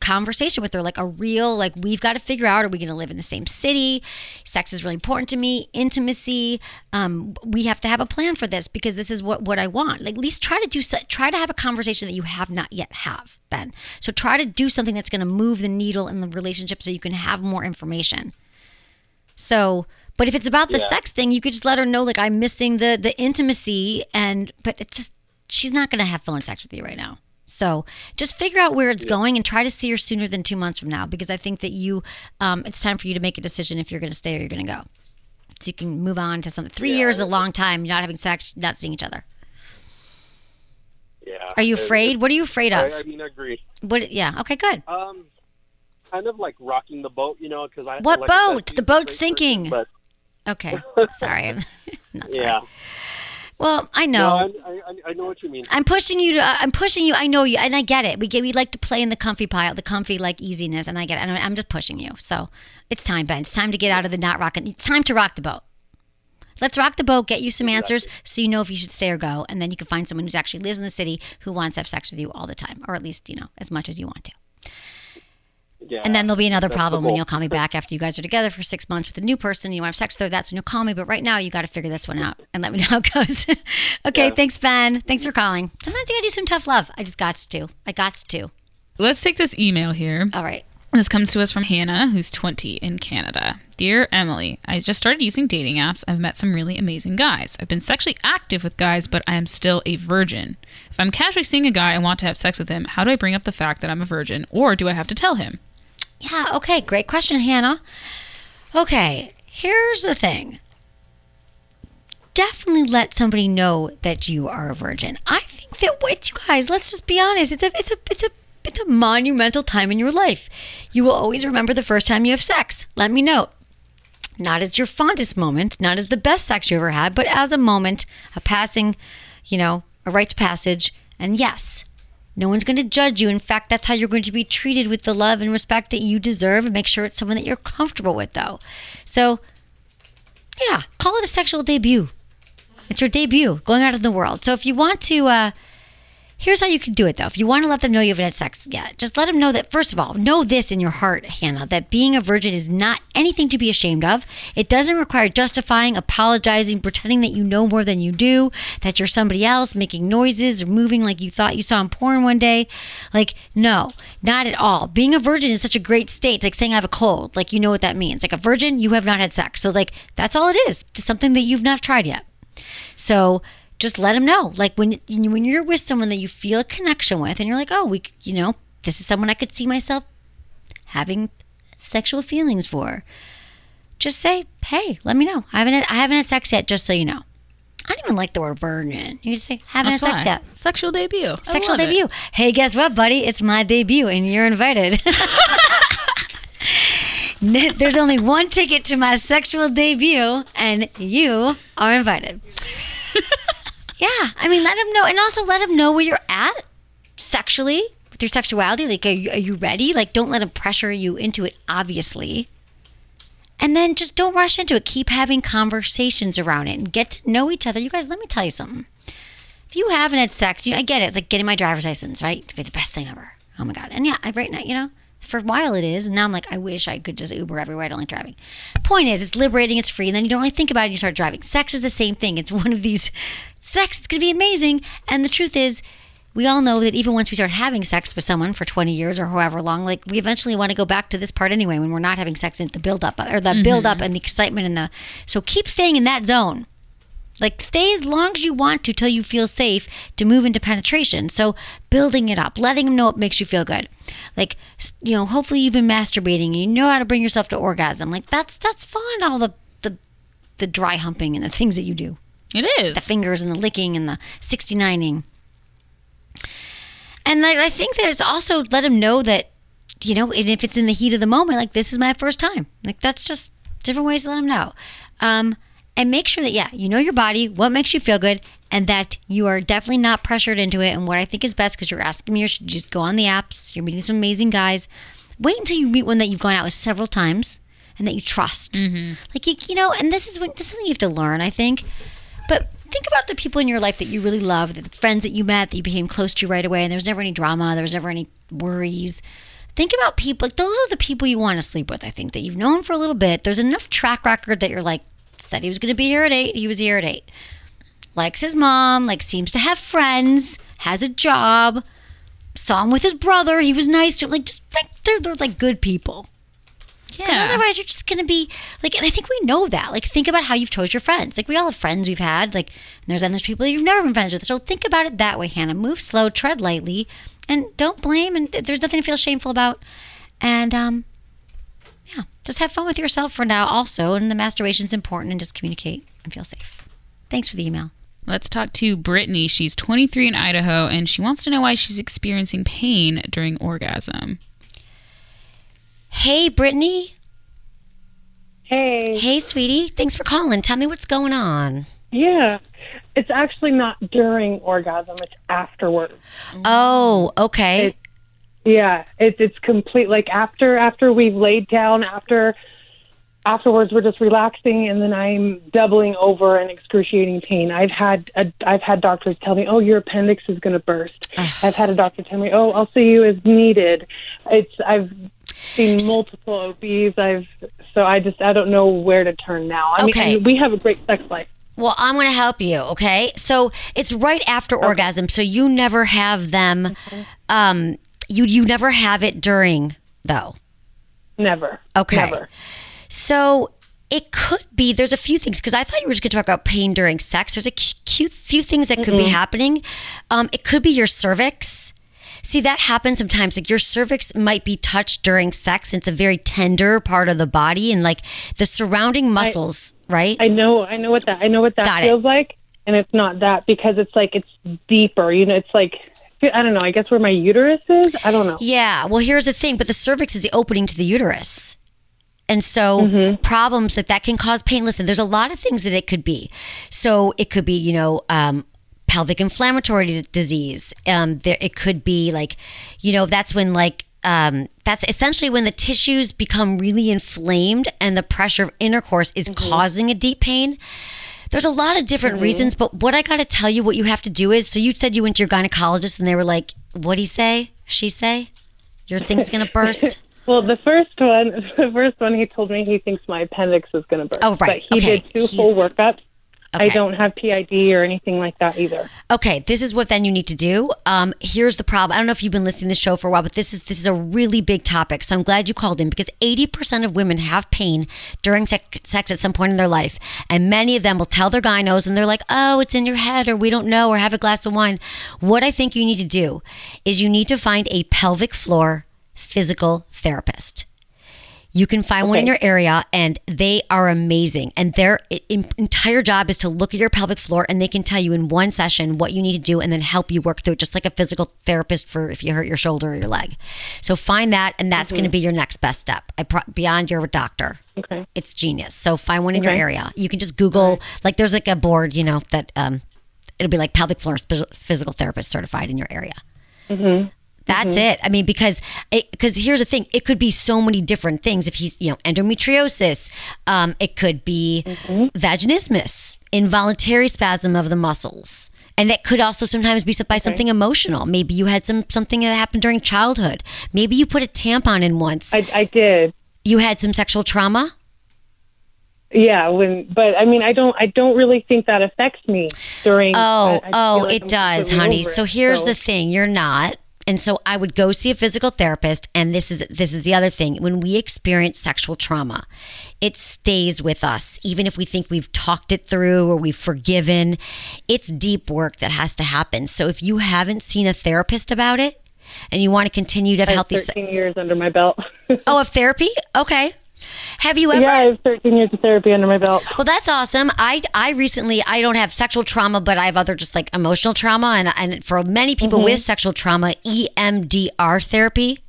conversation with her, like a real, like we've got to figure out: are we going to live in the same city? Sex is really important to me. Intimacy. Um, we have to have a plan for this because this is what what I want. Like at least try to do. so- Try to have a conversation that you have not yet have, Ben. So try to do something that's going to move the needle in the relationship so you can have more information. So, but if it's about the Yeah. sex thing, you could just let her know like I'm missing the the intimacy and but it's just she's not going to have phone sex with you right now. So just figure out where it's going and try to see her sooner than two months from now because I think that you, um, it's time for you to make a decision if you're going to stay or you're going to go. So you can move on to something. Three years is a long time. You're not having sex, not seeing each other. Yeah. Are you afraid? What are you afraid of? I, I mean, I agree. What? Yeah. Okay. Good. Um, kind of like rocking the boat, you know, because I What like boat? The boat's great person, sinking. but Okay. Sorry. Not sorry. yeah, Well, I no, know. I, I, I know what you mean. I'm pushing you to. uh, I'm pushing you. I know you, and I get it. We get. We like to play in the comfy pile, the comfy like easiness, and I get it. And I'm just pushing you. So it's time, Ben. It's time to get out of the not rocking. It's time to rock the boat. Let's rock the boat. Get you some answers, so you know if you should stay or go, and then you can find someone who actually lives in the city who wants to have sex with you all the time, or at least you know as much as you want to. Yeah, And then there'll be another that's problem when you'll call me back after you guys are together for six months with a new person. You want to have sex with. That's when you'll call me. But right now, you got to figure this one out and let me know how it goes. okay. Yeah. Thanks, Ben. Thanks for calling. Sometimes you got to do some tough love. I just got to. I got to. Let's take this email here. All right. This comes to us from Hannah, who's 20 in Canada. Dear Emily, I just started using dating apps. I've met some really amazing guys. I've been sexually active with guys, but I am still a virgin. If I'm casually seeing a guy and want to have sex with him, how do I bring up the fact that I'm a virgin, or do I have to tell him? Yeah. Okay. Great question, Hannah. Okay. Here's the thing. Definitely let somebody know that you are a virgin. I think that wait, you guys, let's just be honest. It's a it's a it's a it's a monumental time in your life. You will always remember the first time you have sex. Let me know. Not as your fondest moment, not as the best sex you ever had, but as a moment, a passing, you know, a rite of passage. And yes, no one's going to judge you. In fact, that's how you're going to be treated with the love and respect that you deserve. And make sure it's someone that you're comfortable with, though. So, yeah, call it a sexual debut. It's your debut going out in the world. So if you want to, uh, here's how you can do it though. If you want to let them know you haven't had sex yet, just let them know that, first of all, know this in your heart, Hannah, that being a virgin is not anything to be ashamed of. It doesn't require justifying, apologizing, pretending that you know more than you do, that you're somebody else, making noises or moving like you thought you saw in porn one day. Like, no, not at all. Being a virgin is such a great state. It's like saying I have a cold. Like, you know what that means. Like, a virgin, you have not had sex. So, like, that's all it is. Just something that you've not tried yet. So just let them know. Like when when you're with someone that you feel a connection with, and you're like, oh, we, you know, this is someone I could see myself having sexual feelings for. Just say, hey, let me know. I haven't had, I haven't had sex yet. Just so you know. I don't even like the word virgin. You just say haven't That's had sex why. yet. Sexual debut. Sexual love it. debut. Hey, guess what, buddy? It's my debut, and you're invited. There's only one ticket to my sexual debut, and you are invited. Yeah, I mean, let them know, and also let them know where you're at sexually with your sexuality. Like, are you, are you ready? Like, don't let them pressure you into it. Obviously. And then just don't rush into it. Keep having conversations around it and get to know each other. You guys, let me tell you something. If you haven't had sex, you, I get it. It's like getting my driver's license, right? It's the best thing ever. Oh my god! And yeah, I've right now, you know, for a while it is, and now I'm like, I wish I could just Uber everywhere. I don't like driving. Point is, it's liberating. It's free, and then you don't really think about it. and You start driving. Sex is the same thing. It's one of these. Sex. It's gonna be amazing. And the truth is, we all know that even once we start having sex with someone for 20 years or however long, like we eventually want to go back to this part anyway when we're not having sex and the build up or the mm-hmm. build up and the excitement and the. So keep staying in that zone. Like stay as long as you want to till you feel safe to move into penetration. So building it up, letting them know what makes you feel good. Like you know, hopefully you've been masturbating and you know how to bring yourself to orgasm. Like that's that's fun. All the the the dry humping and the things that you do. It is the fingers and the licking and the 69ing. And like, I think that it's also let them know that you know, and if it's in the heat of the moment, like this is my first time. Like that's just different ways to let them know. Um, and make sure that yeah, you know your body, what makes you feel good, and that you are definitely not pressured into it. And what I think is best, because you're asking me, you should just go on the apps. You're meeting some amazing guys. Wait until you meet one that you've gone out with several times and that you trust. Mm-hmm. Like you, you know, and this is when this is something you have to learn. I think, but think about the people in your life that you really love, the friends that you met that you became close to right away, and there was never any drama, there was never any worries. Think about people. Like those are the people you want to sleep with. I think that you've known for a little bit. There's enough track record that you're like, said he was going to be here at eight. He was here at eight. Likes his mom. Like seems to have friends. Has a job. Saw him with his brother. He was nice to like. Just like they're, they're like good people. Yeah. otherwise, you're just gonna be like, and I think we know that. Like, think about how you've chose your friends. Like, we all have friends we've had. Like, and there's there's people you've never been friends with. So think about it that way, Hannah. Move slow, tread lightly, and don't blame. And there's nothing to feel shameful about. And um, just have fun with yourself for now, also. And the masturbation is important, and just communicate and feel safe. Thanks for the email. Let's talk to Brittany. She's 23 in Idaho and she wants to know why she's experiencing pain during orgasm. Hey, Brittany. Hey. Hey, sweetie. Thanks for calling. Tell me what's going on. Yeah. It's actually not during orgasm, it's afterwards. Oh, okay. Yeah, it's it's complete like after after we've laid down after afterwards we're just relaxing and then I'm doubling over in excruciating pain. I've had a, I've had doctors tell me, "Oh, your appendix is going to burst." I've had a doctor tell me, "Oh, I'll see you as needed." It's I've seen multiple OBs. I've so I just I don't know where to turn now. I Okay. mean, we have a great sex life. Well, I'm going to help you, okay? So it's right after orgasm, so you never have them. Um, you you never have it during though. Never. Okay. Never. So it could be there's a few things because I thought you were just going to talk about pain during sex. There's a cute few things that could be Mm-mm. happening. Um, it could be your cervix. See that happens sometimes. Like your cervix might be touched during sex, and it's a very tender part of the body, and like the surrounding muscles, right? I know. I know what that. I know what that Got it. feels like, and it's not that because it's like it's deeper. You know, it's like I don't know. I guess where my uterus is. I don't know. Yeah. Well, here's the thing, but the cervix is the opening to the uterus. And so Mm-hmm. problems that that can cause pain. Listen, there's a lot of things that it could be. So it could be, you know, um, pelvic inflammatory disease. Um, there, it could be like, you know, that's when like um, that's essentially when the tissues become really inflamed and the pressure of intercourse is Mm-hmm. causing a deep pain. There's a lot of different mm-hmm. reasons, but what I got to tell you, what you have to do is, so you said you went to your gynecologist and they were like, "What'd he say? She say? Your thing's gonna burst." Well, the first one, the first one, he told me he thinks my appendix is going to burst. Oh, right. But he Okay. did two He's- full workups. I don't have PID or anything like that either. Okay, this is what then you need to do. Um, here's the problem. I don't know if you've been listening to this show for a while, but this is this is a really big topic. So I'm glad you called in because 80% of women have pain during sex at some point in their life, and many of them will tell their gynos, and they're like, "Oh, it's in your head," or "We don't know," or "Have a glass of wine." What I think you need to do is you need to find a pelvic floor physical therapist. You can find one in your area, and they are amazing. And their entire job is to look at your pelvic floor, and they can tell you in one session what you need to do, and then help you work through it, just like a physical therapist for if you hurt your shoulder or your leg. So find that, and that's going to be your next best step. I pro- beyond your doctor. Okay. It's genius. So find one in your area. You can just Google like there's like a board, you know, that um, it'll be like pelvic floor physical therapist certified in your area. Mm-hmm. That's it. I mean, because because here's the thing, it could be so many different things. If he's you know endometriosis, um, it could be vaginismus, involuntary spasm of the muscles. And that could also sometimes be by something emotional. Maybe you had some something that happened during childhood. Maybe you put a tampon in once. I, I did. You had some sexual trauma. Yeah, when but I mean I don't I don't really think that affects me during. Oh, I- I oh, like it I'm does, honey. So here's so- the thing: you're not. And so I would go see a physical therapist. And this is this is the other thing: when we experience sexual trauma, it stays with us, even if we think we've talked it through or we've forgiven. It's deep work that has to happen. So if you haven't seen a therapist about it, and you want to continue to have I have healthy, se- 13 years under my belt. oh, of therapy, okay. Have you ever? yeah, I have 13 years of therapy under my belt. Well, that's awesome. I I recently I don't have sexual trauma, but I have other just like emotional trauma, and and for many people Mhm. with sexual trauma, EMDR therapy.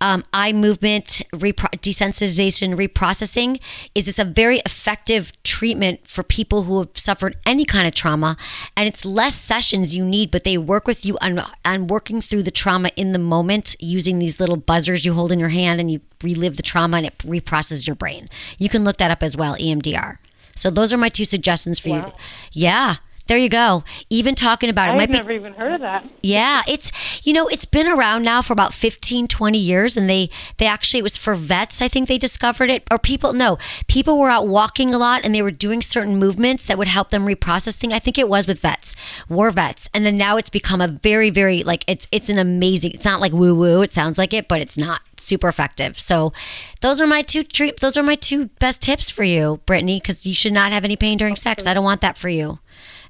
Um, eye movement repro- desensitization reprocessing is this a very effective treatment for people who have suffered any kind of trauma. And it's less sessions you need but they work with you on, on working through the trauma in the moment using these little buzzers you hold in your hand and you relive the trauma and it reprocesses your brain. You can look that up as well emdr so those are my two suggestions for you. Yeah there you go even talking about it I've might be never even heard of that. yeah, it's you know, it's been around now for about 15 20 years and they they actually it was for vets, I think they discovered it or people no, people were out walking a lot and they were doing certain movements that would help them reprocess things. I think it was with vets, war vets. And then now it's become a very very like it's it's an amazing. It's not like woo woo, it sounds like it, but it's not super effective. So those are my two treat those are my two best tips for you, Brittany, cuz you should not have any pain during sex. I don't want that for you.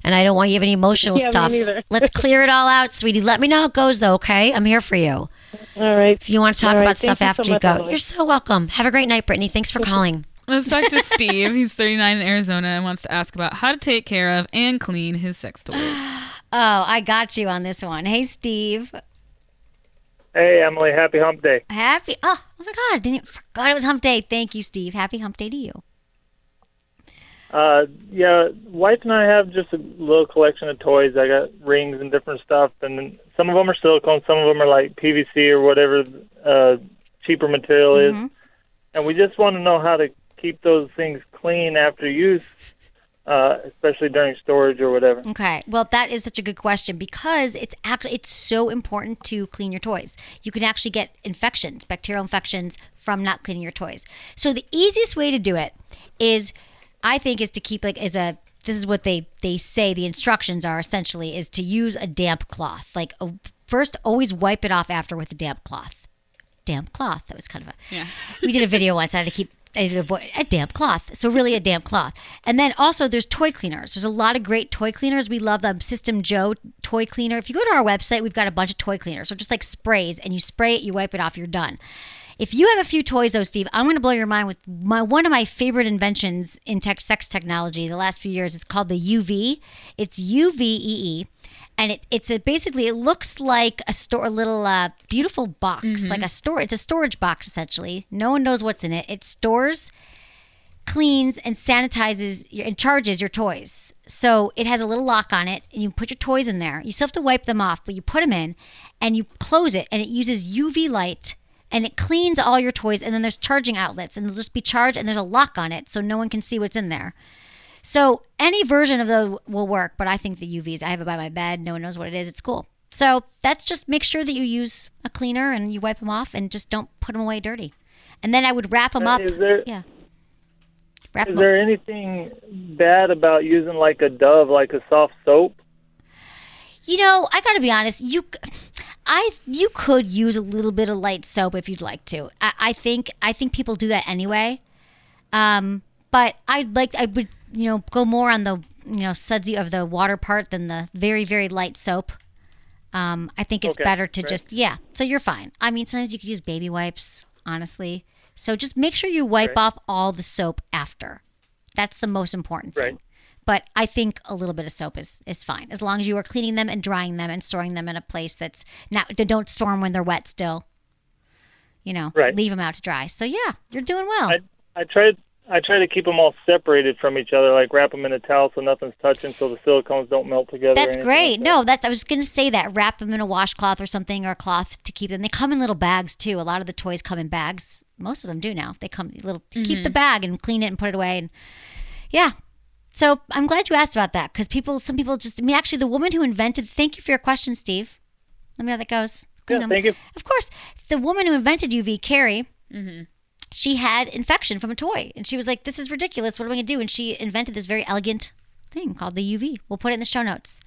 And I don't want you to have any emotional Yeah, me stuff. neither. Let's clear it all out, sweetie. Let me know how it goes, though, okay? I'm here for you. All right. If you want to talk All right, about thank stuff you so after you go, Emily. you're so welcome. Have a great night, Brittany. Thanks for calling. Let's talk to Steve. He's 39 in Arizona and wants to ask about how to take care of and clean his sex toys. Oh, I got you on this one. Hey, Steve. Hey, Emily, happy hump day. Happy. Oh, oh my God. Didn't forgot it was hump day. Thank you, Steve. Happy hump day to you. Uh, yeah, wife and I have just a little collection of toys. I got rings and different stuff, and some of them are silicone, some of them are like PVC or whatever uh, cheaper material is. And we just want to know how to keep those things clean after use. uh, especially during storage or whatever. Okay. Well, that is such a good question because it's actually it's so important to clean your toys. You can actually get infections, bacterial infections from not cleaning your toys. So the easiest way to do it is I think is to keep like is a this is what they they say the instructions are essentially is to use a damp cloth. Like a, first always wipe it off after with a damp cloth. Damp cloth. That was kind of a Yeah. we did a video once. I had to keep I had to avoid a damp cloth. So really a damp cloth. And then also there's toy cleaners. There's a lot of great toy cleaners. We love the System JO toy cleaner. If you go to our website, we've got a bunch of toy cleaners. So just like sprays and you spray it, you wipe it off, you're done. If you have a few toys though, Steve, I'm going to blow your mind with my one of my favorite inventions in tech sex technology the last few years. It's called the UVee. It's UVEE and it, it's a basically it looks like a store a little uh, beautiful box like a store it's a storage box essentially no one knows what's in it it stores cleans and sanitizes your, and charges your toys so it has a little lock on it and you put your toys in there you still have to wipe them off but you put them in and you close it and it uses uv light and it cleans all your toys and then there's charging outlets and they'll just be charged and there's a lock on it so no one can see what's in there so any version of the will work, but I think the UVees. I have it by my bed. No one knows what it is. It's cool. So that's just make sure that you use a cleaner and you wipe them off and just don't put them away dirty. And then I would wrap them Uh, up. is there- yeah. Wrap Is 'em up. there anything bad about using like a Dove, like a soft soap? You know, I got to be honest. You, I, you could use a little bit of light soap if you'd like to. I, I think, I think people do that anyway. Um, but I'd like, I would, you know, go more on the, you know, sudsy of the water part than the very, very light soap. Um, I think it's Okay, better to great. just, yeah. So you're fine. I mean, sometimes you could use baby wipes, honestly. So just make sure you wipe Right. off all the soap after. That's the most important thing. But I think a little bit of soap is, is fine as long as you are cleaning them and drying them and storing them in a place that's not. Don't store them when they're wet still. You know, Right. leave them out to dry. So yeah, you're doing well. I I tried I try to keep them all separated from each other, like wrap them in a towel so nothing's touching, so the silicones don't melt together. That's great. like that. no, that's I was going to say that. Wrap them in a washcloth or something or a cloth to keep them. They come in little bags too. A lot of the toys come in bags. Most of them do now. They come little keep the mm-hmm. bag and clean it and put it away and yeah. So I'm glad you asked about that because people, some people just. I mean, actually, the woman who invented. Thank you for your question, Steve. Let me know how that goes. Yeah, them. thank you. Of course, the woman who invented UVee, Carrie. Mm-hmm. She had infection from a toy, and she was like, "This is ridiculous. What am I going to do?" And she invented this very elegant thing called the UVee. We'll put it in the show notes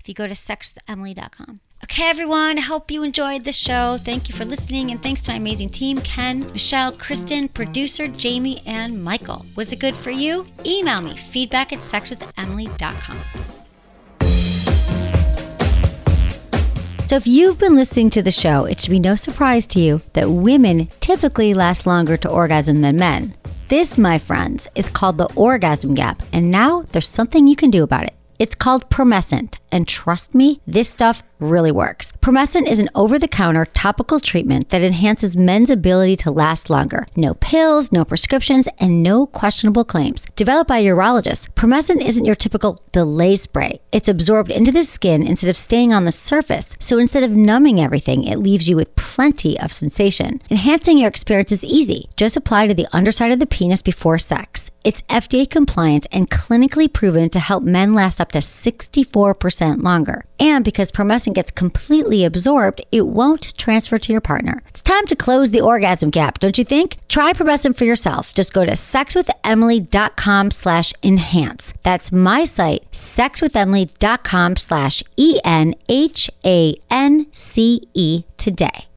if you go to sexwithemily.com. Okay, everyone, I hope you enjoyed the show. Thank you for listening, and thanks to my amazing team Ken, Michelle, Kristen, producer Jamie, and Michael. Was it good for you? Email me feedback at sexwithemily.com. So, if you've been listening to the show, it should be no surprise to you that women typically last longer to orgasm than men. This, my friends, is called the orgasm gap, and now there's something you can do about it. It's called Promescent, and trust me, this stuff really works. Promescent is an over the counter topical treatment that enhances men's ability to last longer. No pills, no prescriptions, and no questionable claims. Developed by urologists, urologist, Promescent isn't your typical delay spray. It's absorbed into the skin instead of staying on the surface. So instead of numbing everything, it leaves you with plenty of sensation. Enhancing your experience is easy. Just apply to the underside of the penis before sex. It's FDA compliant and clinically proven to help men last up to 64% longer. And because Promescent gets completely absorbed, it won't transfer to your partner. It's time to close the orgasm gap, don't you think? Try Promescent for yourself. Just go to sexwithemily.com slash enhance. That's my site, sexwithemily.com slash E-N-H-A-N-C-E today.